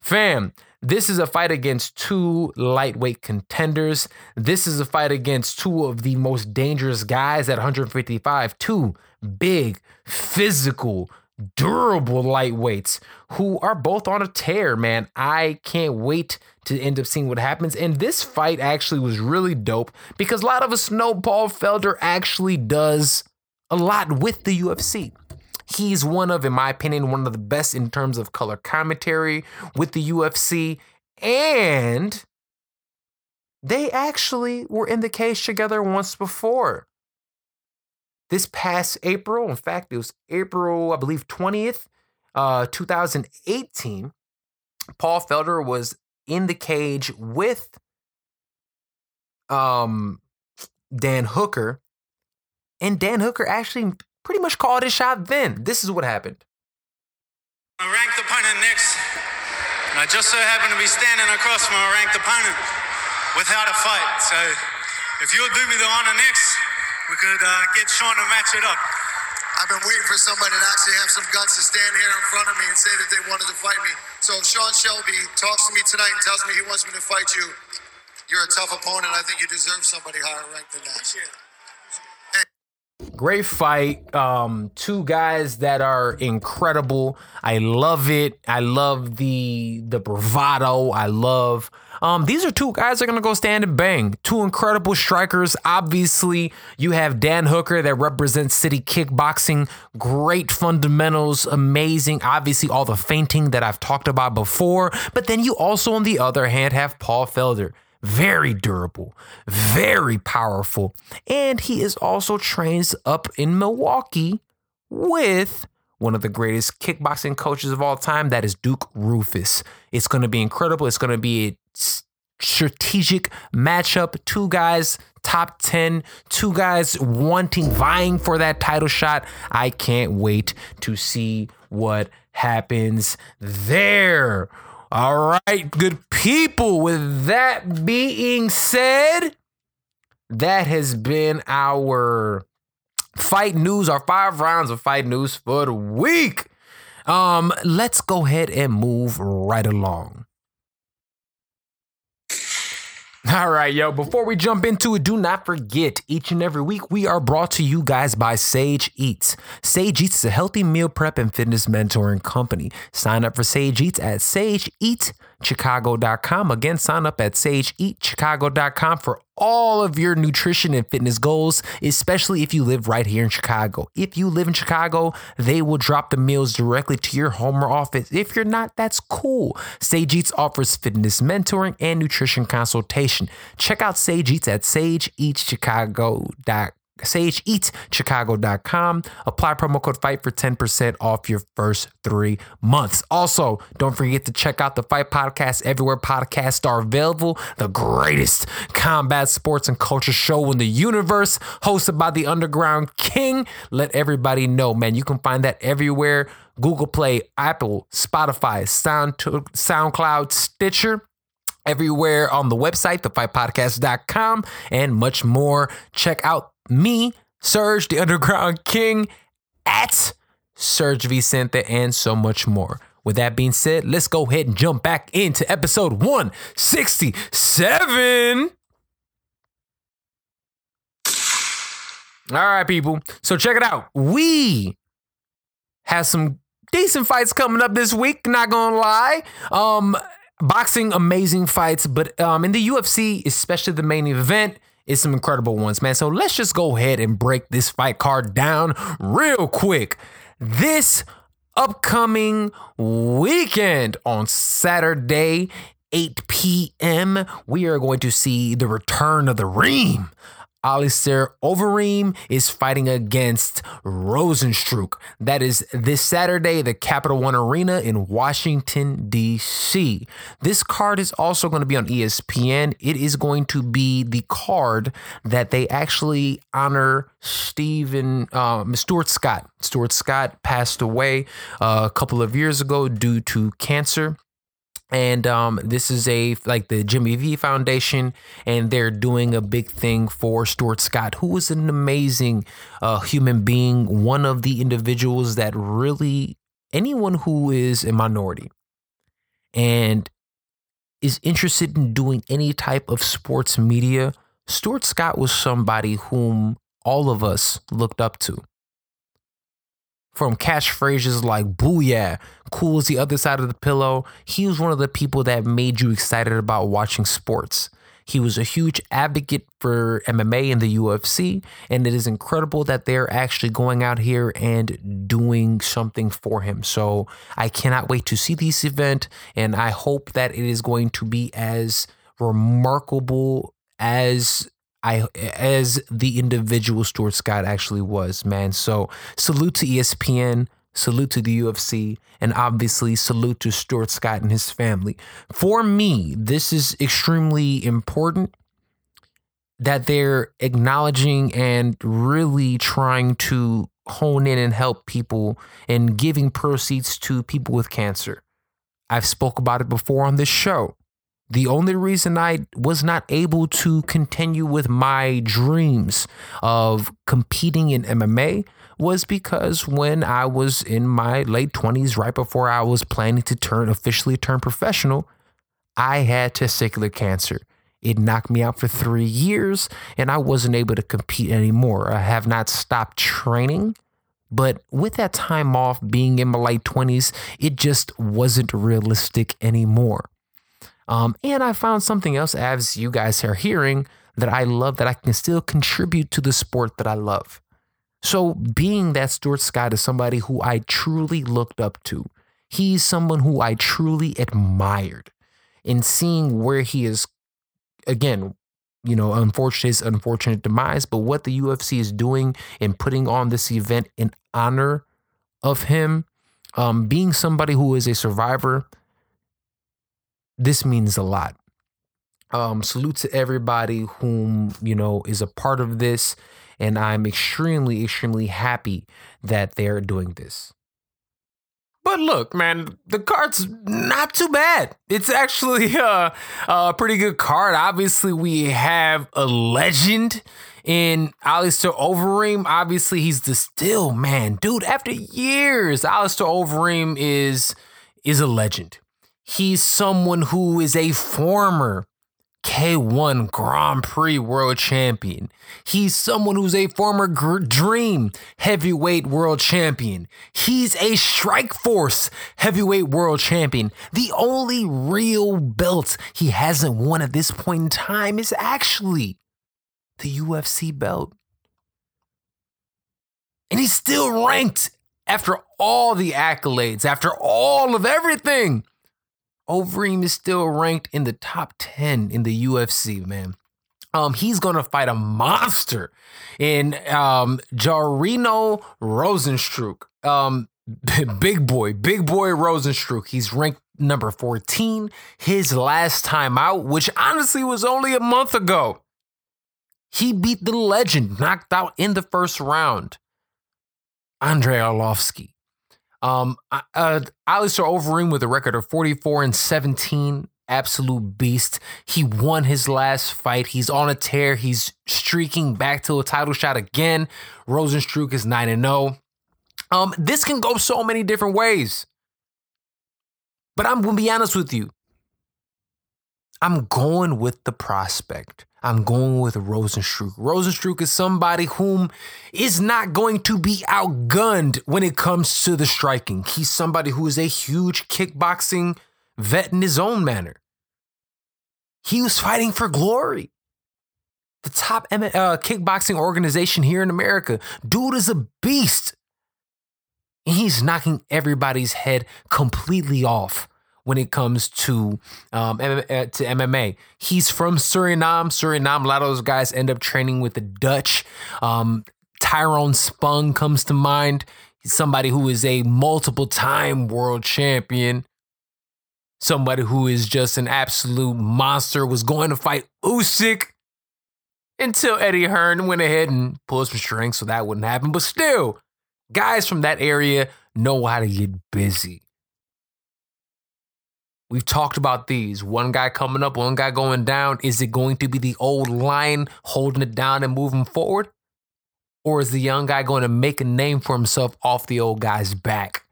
fam. This is a fight against two lightweight contenders. This is a fight against two of the most dangerous guys at 155. Two big, physical, durable lightweights who are both on a tear, man. I can't wait to end up seeing what happens. And this fight actually was really dope because a lot of us know Paul Felder actually does a lot with the UFC. He's one of, in my opinion, one of the best in terms of color commentary with the UFC. And they actually were in the cage together once before. This past April, in fact, it was April, I believe, 20th, uh, 2018, Paul Felder was in the cage with um, Dan Hooker. And Dan Hooker actually pretty much called his shot then. This is what happened. A ranked opponent next. And I just so happen to be standing across from a ranked opponent without a fight. So if you'll do me the honor next, we could uh, get Sean to match it up. I've been waiting for somebody to actually have some guts to stand here in front of me and say that they wanted to fight me. So if Sean Shelby talks to me tonight and tells me he wants me to fight you, you're a tough opponent. I think you deserve somebody higher ranked than that. Great fight. Um, two guys that are incredible. I love it. I love the the bravado. I love um, these are two guys that are gonna go stand and bang. Two incredible strikers. Obviously, you have Dan Hooker that represents City Kickboxing. Great fundamentals, amazing. Obviously, all the feinting that I've talked about before. But then you also, on the other hand, have Paul Felder very durable, very powerful, and he is also trains up in Milwaukee with one of the greatest kickboxing coaches of all time. That is Duke Roufus. It's going to be incredible. It's going to be strategic matchup. Two guys top 10, two guys wanting, vying for that title shot. I can't wait to see what happens there. All right, good people. With that being said, that has been our fight news, our five rounds of fight news for the week. Um, let's go ahead and move right along. All right, yo, before we jump into it, do not forget each and every week we are brought to you guys by Sage Eats. Sage Eats is a healthy meal prep and fitness mentoring company. Sign up for Sage Eats at sageeatchicago.com. Again, sign up at sageeatchicago.com for all of your nutrition and fitness goals, especially if you live right here in Chicago. If you live in Chicago, they will drop the meals directly to your home or office. If you're not, that's cool. Sage Eats offers fitness mentoring and nutrition consultation. Check out Sage Eats at sageeatchicago.com sageeatchicago.com. Apply promo code FIGHT for 10% off your first three months. Also, don't forget to check out the Fight Podcast everywhere podcasts are available. The greatest combat sports and culture show in the universe, hosted by the Underground King. Let everybody know, man, you can find that everywhere. Google Play, Apple, Spotify, Sound SoundCloud, Stitcher everywhere on the website, thefightpodcast.com, and much more. Check out me, Serg, the Underground King, at Serg Vicente, and so much more. With that being said, let's go ahead and jump back into episode 167. All right, people. So check it out. We have some decent fights coming up this week, not gonna lie. Um, boxing, amazing fights, but um, in the UFC, especially the main event, is some incredible ones, man. So let's just go ahead and break this fight card down real quick. This upcoming weekend on Saturday, 8 p.m., we are going to see the return of the Reem. Alistair Overeem is fighting against Rozenstruik. That is this Saturday, the Capital One Arena in Washington, D.C. This card is also going to be on ESPN. It is going to be the card that they actually honor Stephen um, Stuart Scott. Stuart Scott passed away uh, a couple of years ago due to cancer and um, this is a like the Jimmy V Foundation, and they're doing a big thing for Stuart Scott, who was an amazing uh, human being, one of the individuals that really anyone who is a minority and is interested in doing any type of sports media. Stuart Scott was somebody whom all of us looked up to from catchphrases like booyah, cool as the other side of the pillow. He was one of the people that made you excited about watching sports. He was a huge advocate for MMA and the UFC, and it is incredible that they're actually going out here and doing something for him. So I cannot wait to see this event, and I hope that it is going to be as remarkable as I as the individual Stuart Scott actually was, man. So salute to ESPN, salute to the UFC, and obviously salute to Stuart Scott and his family. For me, this is extremely important that they're acknowledging and really trying to hone in and help people and giving proceeds to people with cancer. I've spoke about it before on this show. The only reason I was not able to continue with my dreams of competing in MMA was because when I was in my late 20s, right before I was planning to turn officially turn professional, I had testicular cancer. It knocked me out for three years and I wasn't able to compete anymore. I have not stopped training, but with that time off being in my late 20s, it just wasn't realistic anymore. Um, and I found something else, as you guys are hearing, that I love that I can still contribute to the sport that I love. So, being that Stuart Scott is somebody who I truly looked up to, he's someone who I truly admired. In seeing where he is, again, you know, unfortunate his unfortunate demise, but what the UFC is doing in putting on this event in honor of him, um, being somebody who is a survivor, this means a lot. Um, salute to everybody whom you know is a part of this, and I'm extremely, extremely happy that they're doing this. But look, man, the card's not too bad. It's actually a, a pretty good card. Obviously, we have a legend in Alistair Overeem. Obviously, he's the still man, dude. After years, Alistair Overeem is is a legend. He's someone who is a former K1 Grand Prix world champion. He's someone who's a former gr- Dream heavyweight world champion. He's a Strikeforce heavyweight world champion. The only real belt he hasn't won at this point in time is actually the UFC belt. And he's still ranked after all the accolades, after all of everything. Overeem is still ranked in the top 10 in the UFC, man. Um, he's gonna fight a monster in um Jairzinho Rozenstruik. Um, big boy, big boy Rozenstruik. He's ranked number 14. His last time out, which honestly was only a month ago. He beat the legend, knocked out in the first round. Andrei Arlovski. Um, uh, Alistair Overeem with a record of 44 and 17, absolute beast. He won his last fight. He's on a tear. He's streaking back to a title shot again. Rozenstruik is 9 and 0. Um, this can go so many different ways. But I'm gonna be honest with you. I'm going with the prospect. I'm going with Rozenstruik. Rozenstruik is somebody whom is not going to be outgunned when it comes to the striking. He's somebody who is a huge kickboxing vet in his own manner. He was fighting for glory. The top uh, kickboxing organization here in America. Dude is a beast. And he's knocking everybody's head completely off when it comes to um, uh, to MMA. He's from Suriname. Suriname. A lot of those guys end up training with the Dutch. Um, Tyrone Spong comes to mind. He's somebody who is a multiple time world champion. Somebody who is just an absolute monster. Was going to fight Usyk until Eddie Hearn went ahead and pulled some strings, so that wouldn't happen. But still, guys from that area know how to get busy. We've talked about these. One guy coming up, one guy going down. Is it going to be the old lion holding it down and moving forward? Or is the young guy going to make a name for himself off the old guy's back?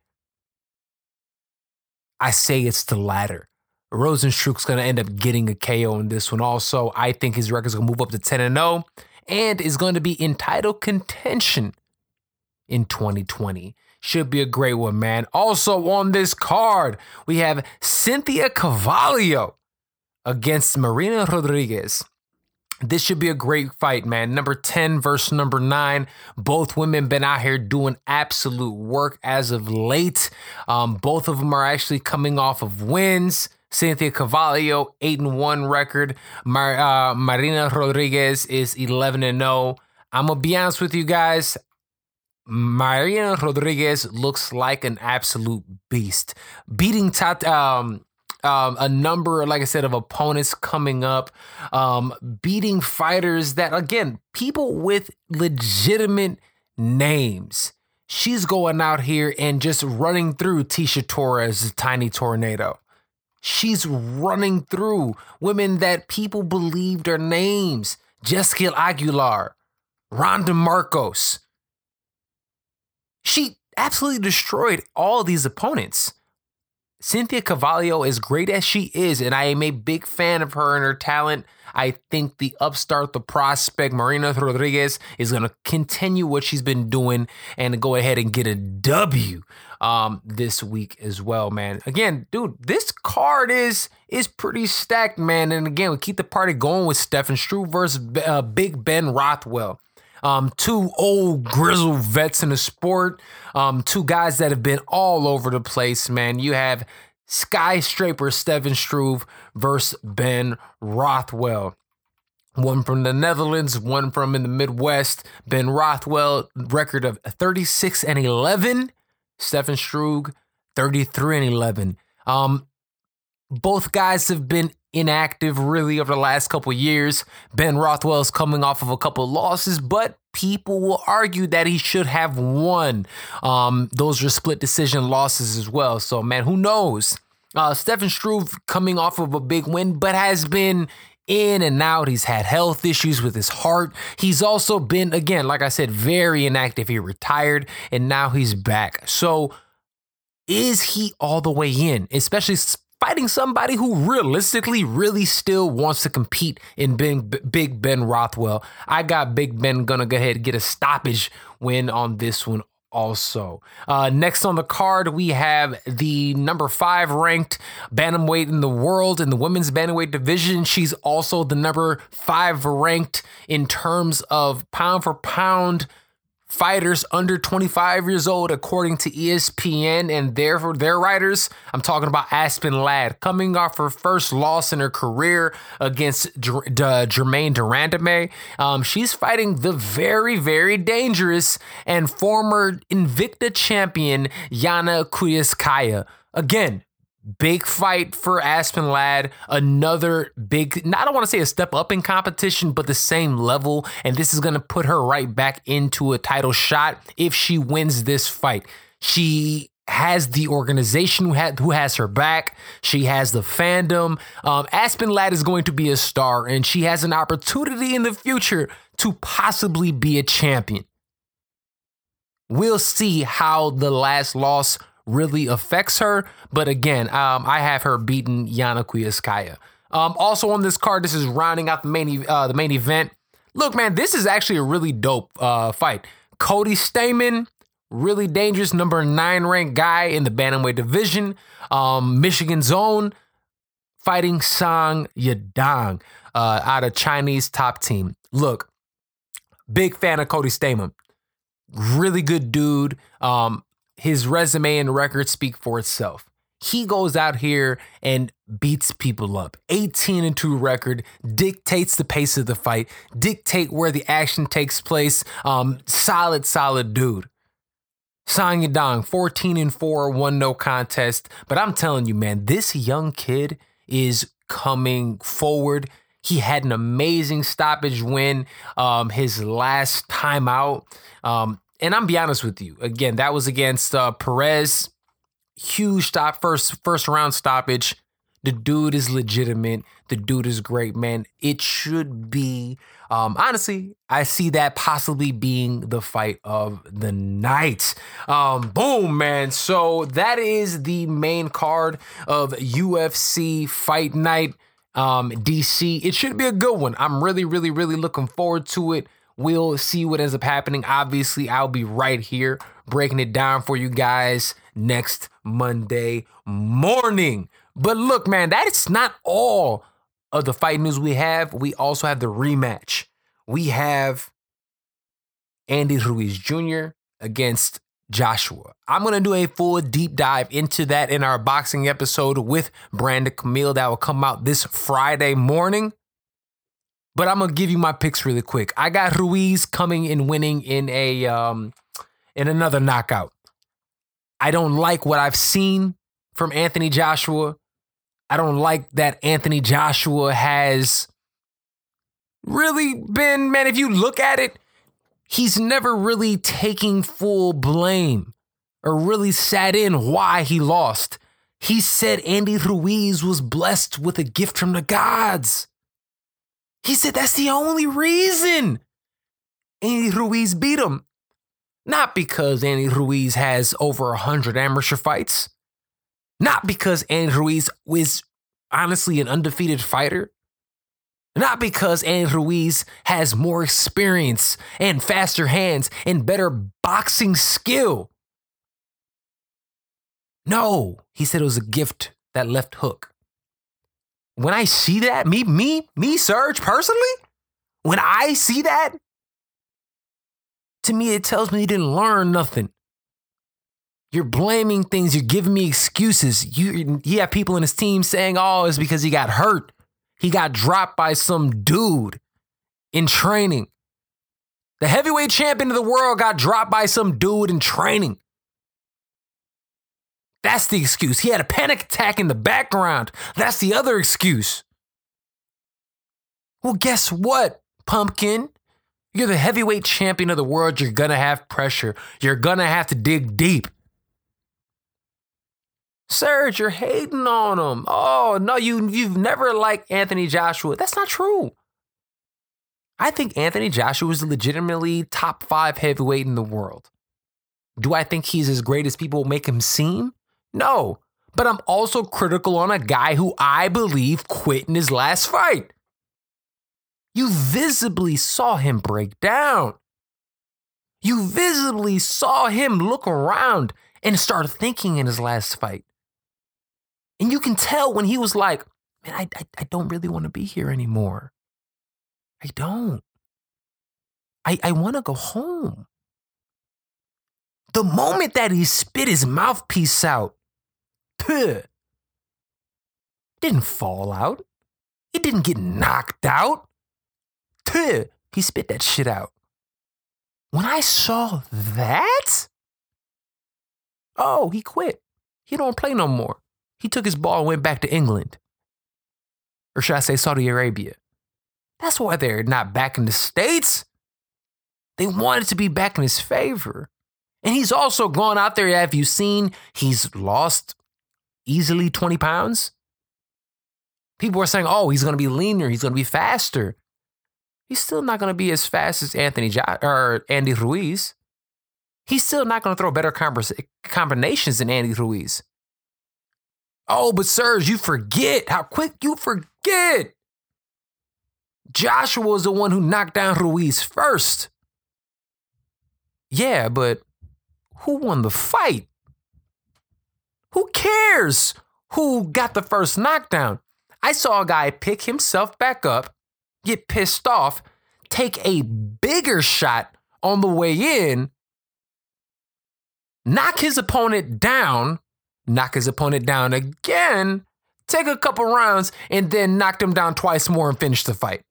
I say it's the latter. Rozenstruik's going to end up getting a KO in this one. Also, I think his record's going to move up to 10 and 0 and is going to be in title contention in 2020. Should be a great one, man. Also on this card, we have Cynthia Calvillo against Marina Rodriguez. This should be a great fight, man. Number 10 versus number 9. Both women been out here doing absolute work as of late. Um, both of them are actually coming off of wins. Cynthia Calvillo, 8 and 1 record. Mar- uh, Marina Rodriguez is 11 and 0. I'm going to be honest with you guys. Marina Rodriguez looks like an absolute beast, beating um, um, a number, like I said, of opponents coming up, um, beating fighters that, again, people with legitimate names. She's going out here and just running through Tecia Torres, tiny tornado. She's running through women that people believed are names. Jessica Aguilar, Randa Markos. She absolutely destroyed all these opponents. Cynthia Calvillo, as great as she is, and I am a big fan of her and her talent, I think the upstart, the prospect, Marina Rodriguez, is going to continue what she's been doing and go ahead and get a W um, this week as well, man. Again, dude, this card is is pretty stacked, man. And again, we keep the party going with Stefan Struve versus uh, Big Ben Rothwell. Um, two old grizzled vets in the sport. Um, two guys that have been all over the place, man. You have skyscraper Stefan Struve versus Ben Rothwell. One from the Netherlands, one from in the Midwest. Ben Rothwell, record of 36 and 11. Stefan Struve, 33 and 11. Um, both guys have been inactive really over the last couple years. Ben Rothwell is coming off of a couple of losses, but people will argue that he should have won. Um, those are split decision losses as well. So, man, who knows? Uh, Stefan Struve coming off of a big win, but has been in and out. He's had health issues with his heart. He's also been, again, like I said, very inactive. He retired and now he's back. So, is he all the way in, especially fighting somebody who realistically really still wants to compete in Big, Big Ben Rothwell? I got Big Ben gonna go ahead and get a stoppage win on this one also. Uh, next on the card, we have the number five ranked bantamweight in the world in the women's bantamweight division. She's also the number five ranked in terms of pound for pound fighters under 25 years old, according to ESPN and their their writers. I'm talking about Aspen Ladd coming off her first loss in her career against J- D- Germaine de Randamie. Um, she's fighting the very very dangerous and former Invicta champion Yana Kunitskaya. Again, Big fight for Aspen Ladd. Another big, I don't want to say a step up in competition, but the same level. And this is going to put her right back into a title shot if she wins this fight. She has the organization who, has her back. She has the fandom. Um, Aspen Ladd is going to be a star, and she has an opportunity in the future to possibly be a champion. We'll see how the last loss really affects her. But again, um, I have her beating Yana Kunitskaya. Um, also on this card, this is rounding out the main uh, the main event. Look, man, this is actually a really dope uh, fight. Cody Stamann, really dangerous number nine ranked guy in the bantamweight division. Um, Michigan's own fighting Song Yadong uh, out of Chinese top team. Look, big fan of Cody Stamann. Really good dude. Um, his resume and record speak for itself. He goes out here and beats people up. 18 and 2 record dictates the pace of the fight, dictate where the action takes place. Um, solid, solid dude. Song Yadong, 14 and 4, one no contest. But I'm telling you, man, this young kid is coming forward. He had an amazing stoppage win um, his last time out. Um, and I'm be honest with you. Again, that was against uh, Perez. Huge stop, first first round stoppage. The dude is legitimate. The dude is great, man. It should be. Um, honestly, I see that possibly being the fight of the night. Um, boom, man. So that is the main card of UFC Fight Night um, DC. It should be a good one. I'm really, really, really looking forward to it. We'll see what ends up happening. Obviously, I'll be right here breaking it down for you guys next Monday morning. But look, man, that's not all of the fight news we have. We also have the rematch. We have Andy Ruiz Jr. against Joshua. I'm going to do a full deep dive into that in our boxing episode with Brandon Camille that will come out this Friday morning. But I'm gonna give you my picks really quick. I got Ruiz coming and winning in a um in another knockout. I don't like what I've seen from Anthony Joshua. I don't like that Anthony Joshua has really been, man, if you look at it, he's never really taking full blame or really sat in why he lost. He said Andy Ruiz was blessed with a gift from the gods. He said that's the only reason Andy Ruiz beat him. Not because Andy Ruiz has over 100 amateur fights, Not because Andy Ruiz was honestly an undefeated fighter. Not because Andy Ruiz has more experience and faster hands and better boxing skill. No, he said it was a gift, that left hook. When I see that, me, me, me, Serg, personally, when I see that, to me, it tells me you didn't learn nothing. You're blaming things. You're giving me excuses. You, you have people in his team saying, oh, it's because he got hurt. He got dropped by some dude in training. The heavyweight champion of the world got dropped by some dude in training. That's the excuse. He had a panic attack in the background. That's the other excuse. Well, guess what, pumpkin? You're the heavyweight champion of the world. You're going to have pressure. You're going to have to dig deep. Serg, you're hating on him. Oh, no, you, you've never liked Anthony Joshua. That's not true. I think Anthony Joshua is legitimately top five heavyweight in the world. Do I think he's as great as people make him seem? No. But I'm also critical on a guy who I believe quit in his last fight. You visibly saw him break down. You visibly saw him look around and start thinking in his last fight. And you can tell when he was like, man, I, I, I don't really want to be here anymore. I don't. I, I want to go home. The moment that he spit his mouthpiece out, puh, didn't fall out. It didn't get knocked out. Puh, he spit that shit out. When I saw that, oh, he quit. He don't play no more. He took his ball and went back to England. Or should I say Saudi Arabia? That's why they're not back in the States. They wanted to be back in his favor. And he's also gone out there. Have you seen he's lost easily 20 pounds? People are saying, oh, he's going to be leaner. He's going to be faster. He's still not going to be as fast as Anthony jo- or Andy Ruiz. He's still not going to throw better combinations than Andy Ruiz. Oh, but Serg, you forget how quick you forget. Joshua was the one who knocked down Ruiz first. Yeah, but who won the fight? Who cares who got the first knockdown? I saw a guy pick himself back up, get pissed off, take a bigger shot on the way in, knock his opponent down, knock his opponent down again, take a couple rounds, and then knock him down twice more and finish the fight.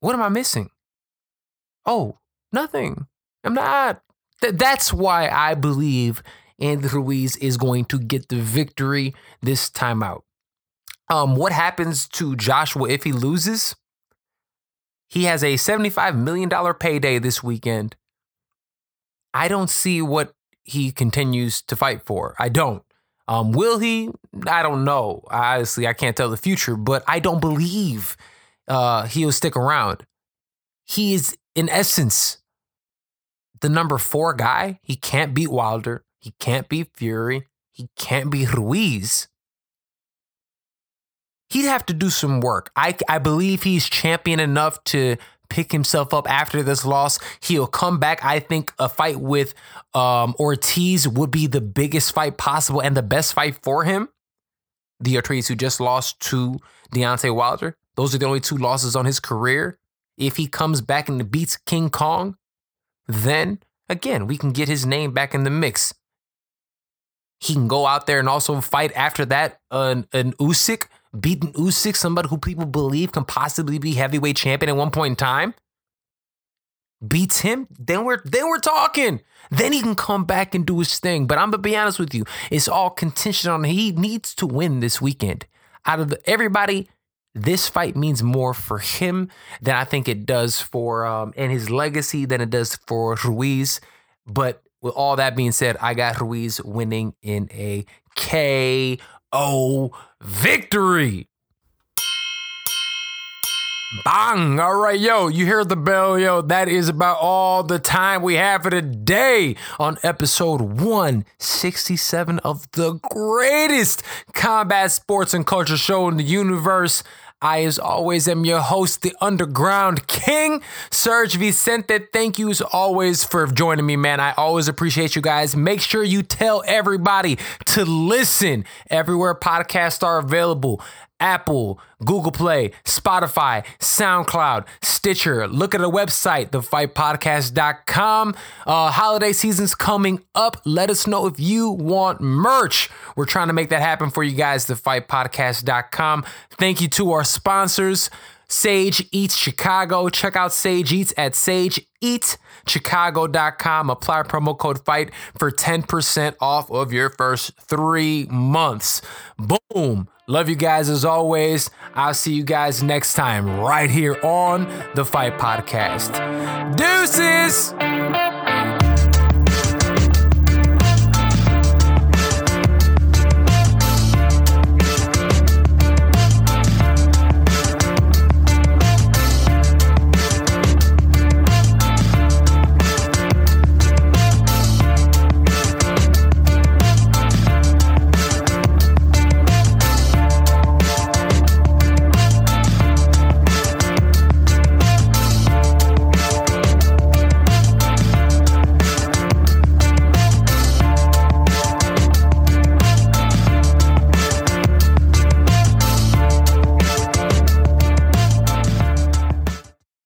What am I missing? Oh, nothing. I'm not. Th- that's why I believe Andy Ruiz is going to get the victory this time out. Um, what happens to Joshua if he loses? He has a $75 million payday this weekend. I don't see what he continues to fight for. I don't. Um, will he? I don't know. Honestly, I can't tell the future, but I don't believe uh, he'll stick around. He is, in essence, the number four guy. He can't beat Wilder. He can't be Fury. He can't be Ruiz. He'd have to do some work. I, I believe he's champion enough to pick himself up after this loss. He'll come back. I think a fight with um, Ortiz would be the biggest fight possible and the best fight for him. The Ortiz who just lost to Deontay Wilder. Those are the only two losses on his career. If he comes back and beats King Kong, then again, we can get his name back in the mix. He can go out there and also fight after that an, an Usyk beating Usyk, somebody who people believe can possibly be heavyweight champion at one point in time, beats him, then we're then we're talking. Then he can come back and do his thing. But I'm gonna be honest with you, it's all contention on he needs to win this weekend. Out of the, everybody, this fight means more for him than I think it does for um and his legacy than it does for Ruiz. But with all that being said, I got Ruiz winning in a KO victory. Bang! All right, yo, you hear the bell, yo. That is about all the time we have for today on episode 167 of the greatest combat sports and culture show in the universe. I, as always, am your host, the Underground King, Serg Vicente. Thank you, as always, for joining me, man. I always appreciate you guys. Make sure you tell everybody to listen everywhere podcasts are available. Apple, Google Play, Spotify, SoundCloud, Stitcher. Look at the website, thefightpodcast.com. Uh, holiday season's coming up. Let us know if you want merch. We're trying to make that happen for you guys, thefightpodcast.com. Thank you to our sponsors. Sage Eats Chicago. Check out Sage Eats at sageeatchicago.com. Apply promo code FIGHT for 10% off of your first three months. Boom. Love you guys as always. I'll see you guys next time right here on the Fight Podcast. Deuces!